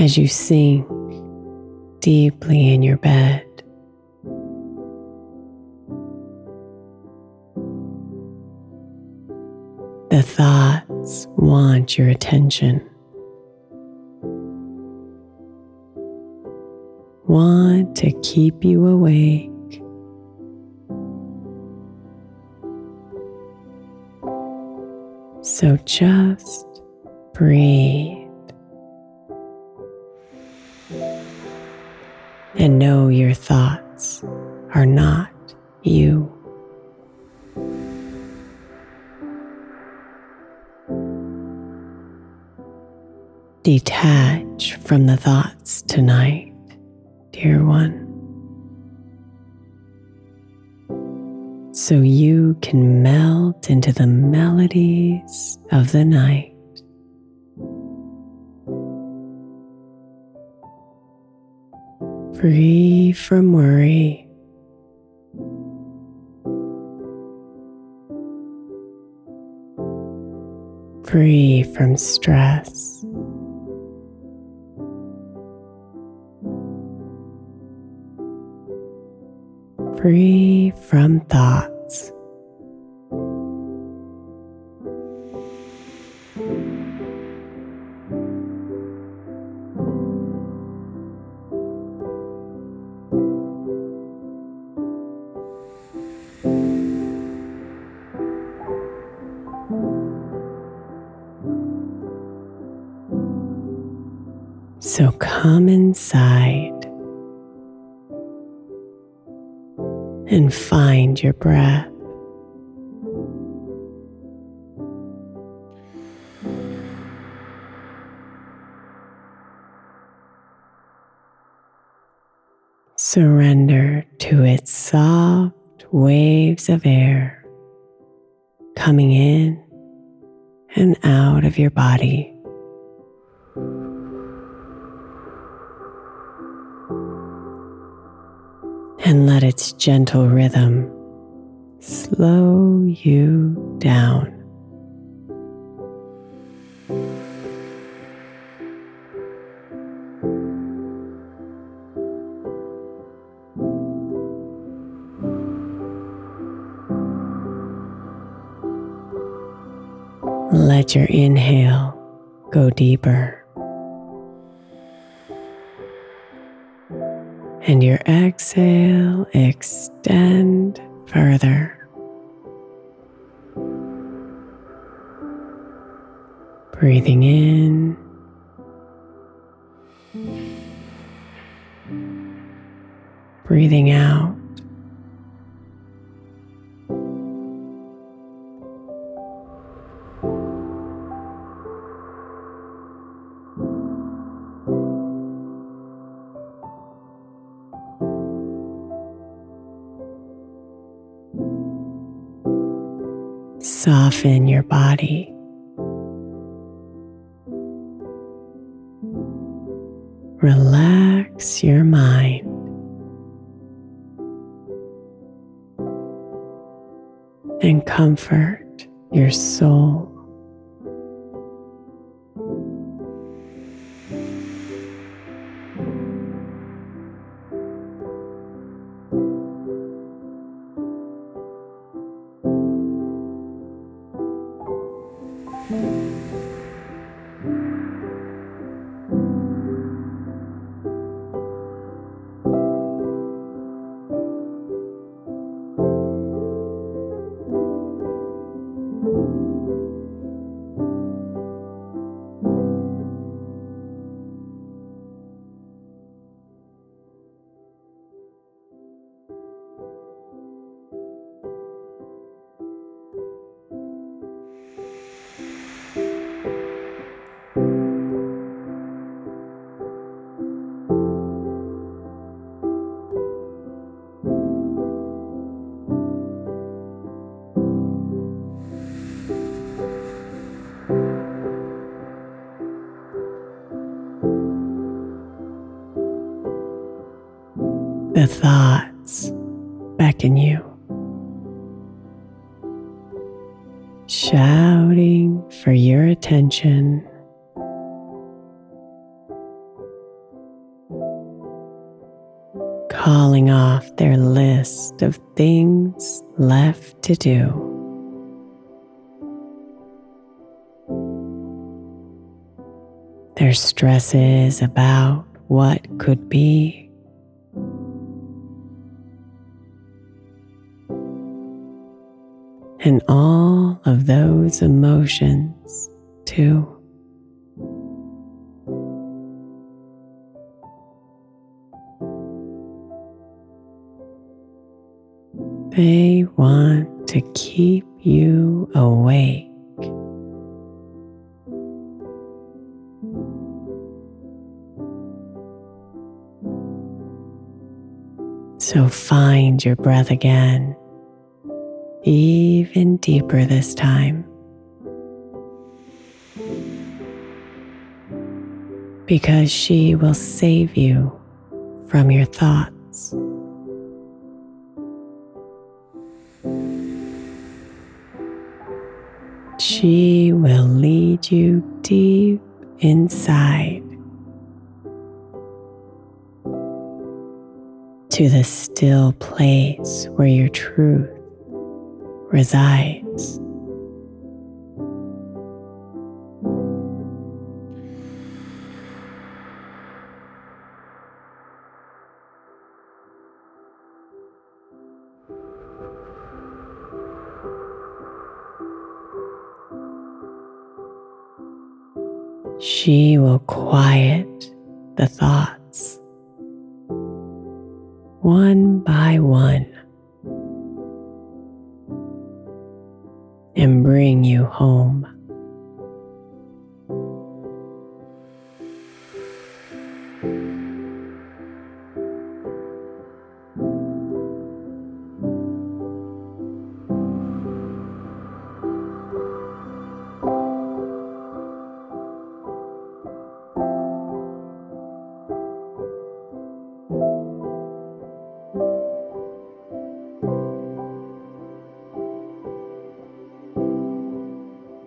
As you sink deeply in your bed, the thoughts want your attention. Want to keep you awake. So just breathe. Your thoughts are not you. Detach from the thoughts tonight, dear one. so you can melt into the melodies of the night. Free from worry. Free from stress. free from thoughts. So come inside and find your breath. Surrender to its soft waves of air coming in and out of your body. And let its gentle rhythm slow you down. Let your inhale go deeper. And your exhale extend further. Breathing in. Breathing out. Soften your body. Relax your mind. And comfort your soul. Thoughts beckon you, shouting for your attention. Calling off their list of things left to do. Their stresses about what could be. And all of those emotions too. They want to keep you awake. So find your breath again even deeper this time. Because she will save you from your thoughts. She will lead you deep inside to the still place where your truth resides. She will quiet the thoughts one by one. Home.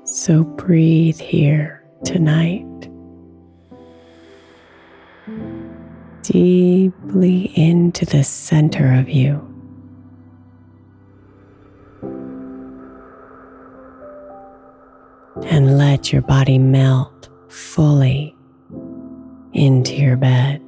So breathe here tonight. Deeply into the center of you. And let your body melt fully into your bed.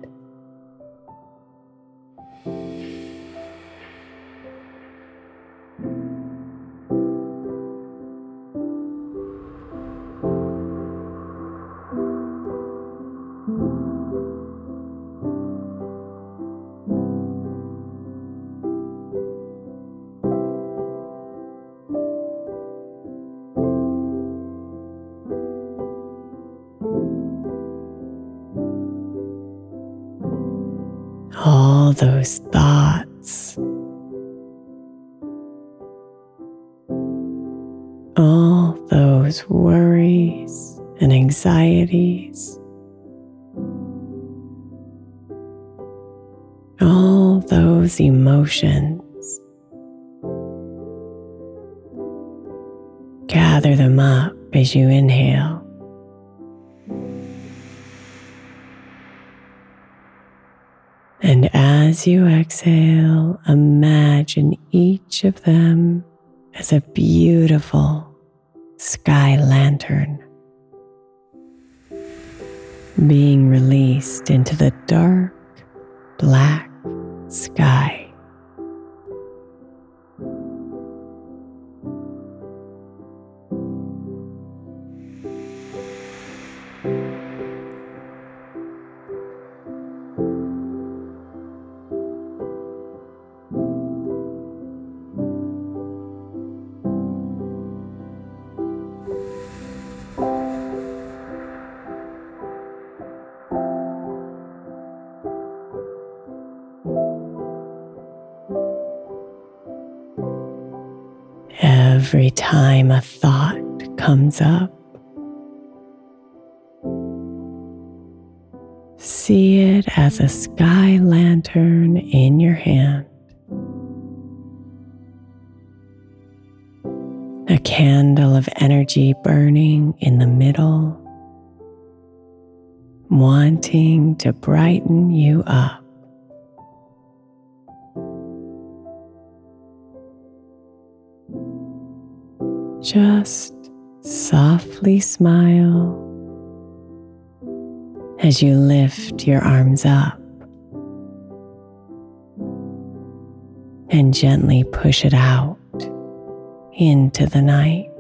Those thoughts, all those worries and anxieties, all those emotions. Gather them up as you inhale. As you exhale, imagine each of them as a beautiful sky lantern being released into the dark black sky. Sky lantern in your hand. A candle of energy burning in the middle, wanting to brighten you up. Just softly smile as you lift your arms up and gently push it out into the night.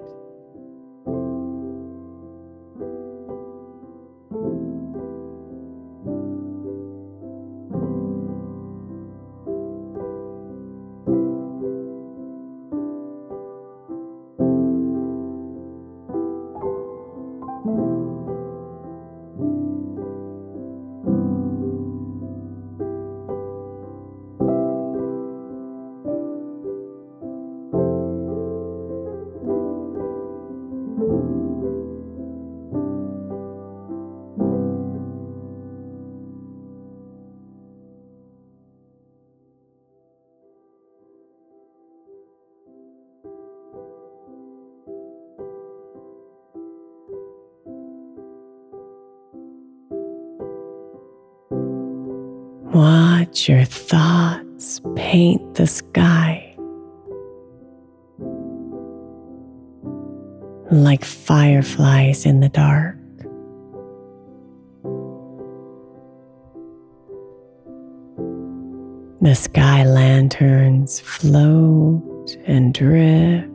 Watch your thoughts paint the sky like fireflies in the dark. The sky lanterns float and drift.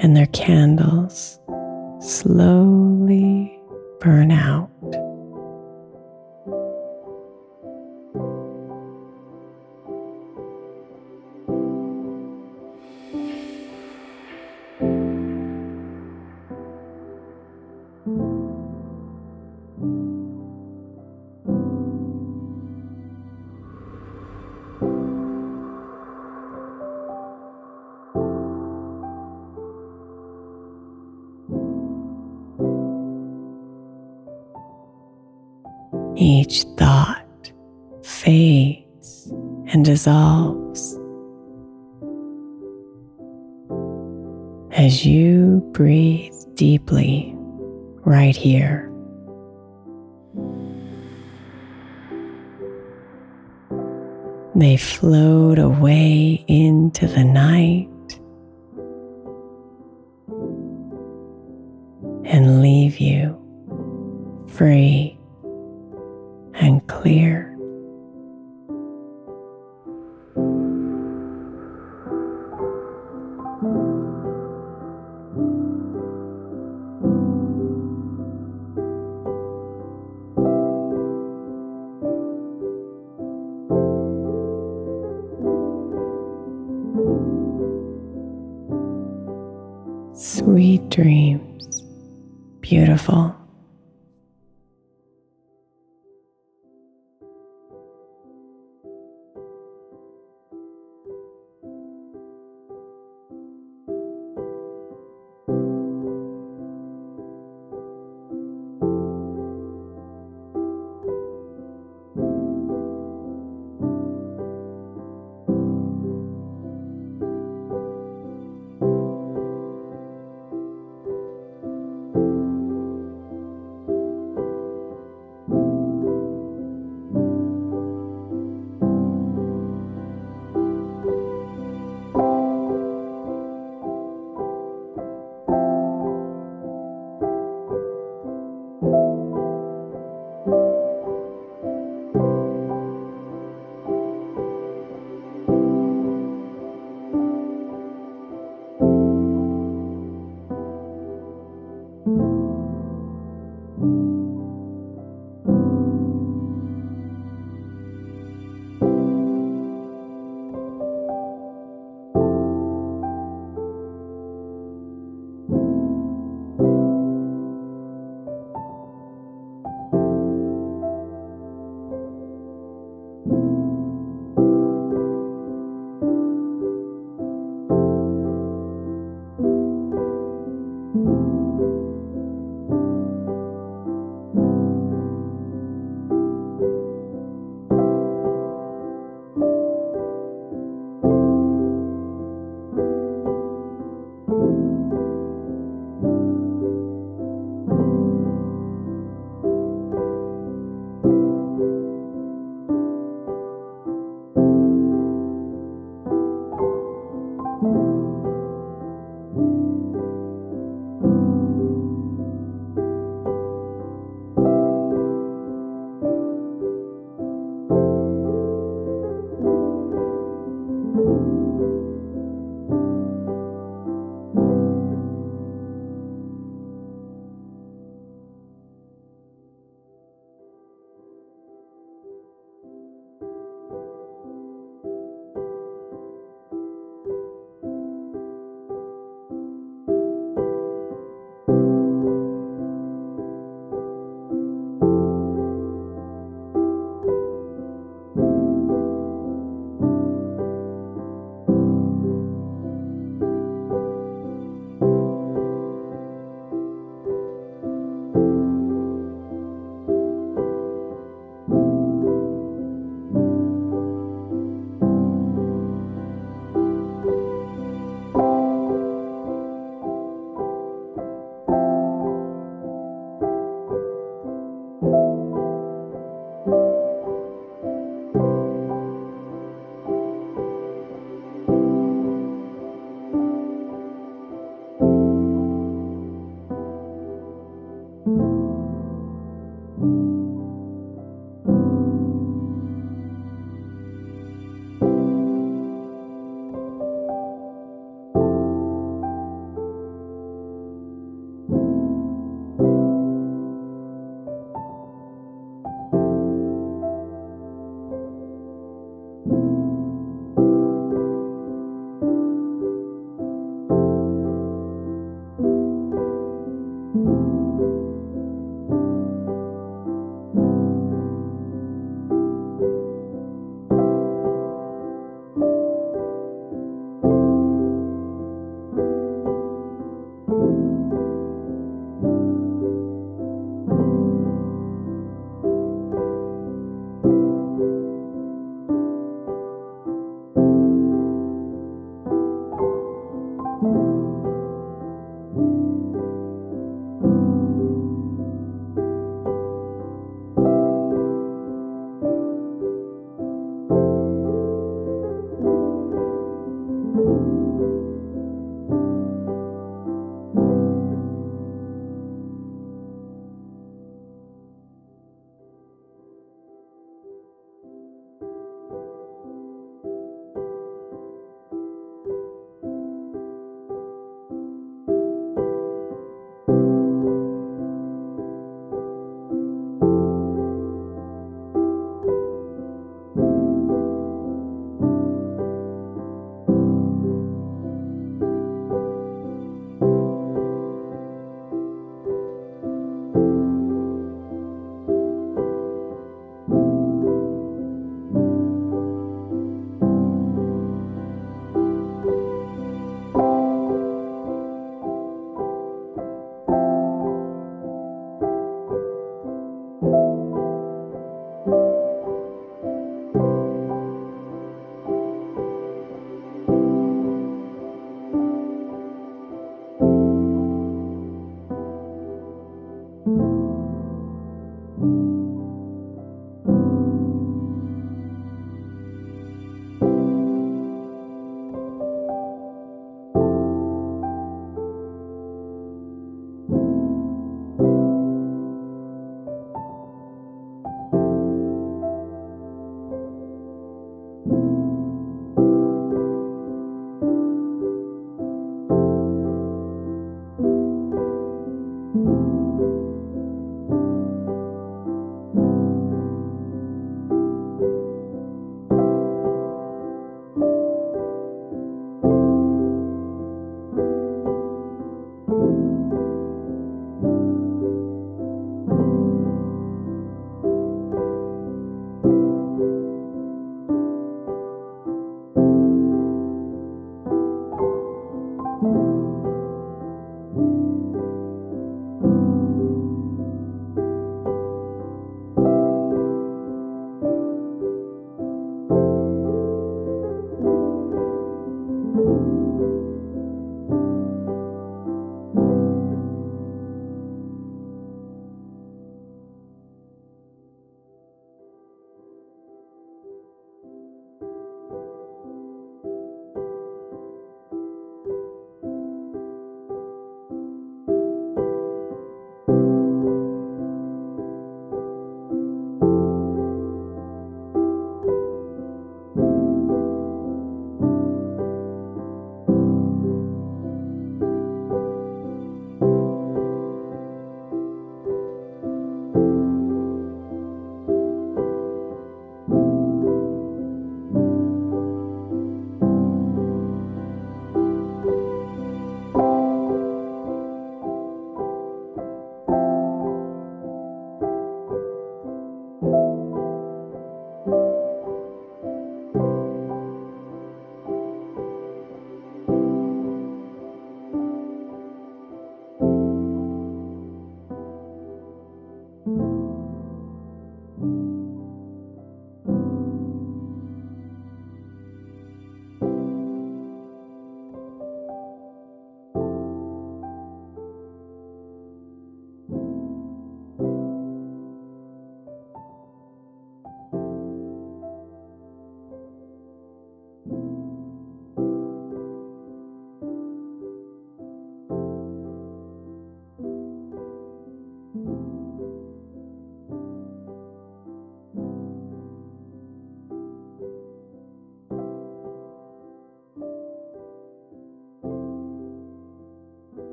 And their candles slowly burn Each thought fades and dissolves. As you breathe deeply right here. They float away into the night and leave you free clear. Sweet dreams, beautiful.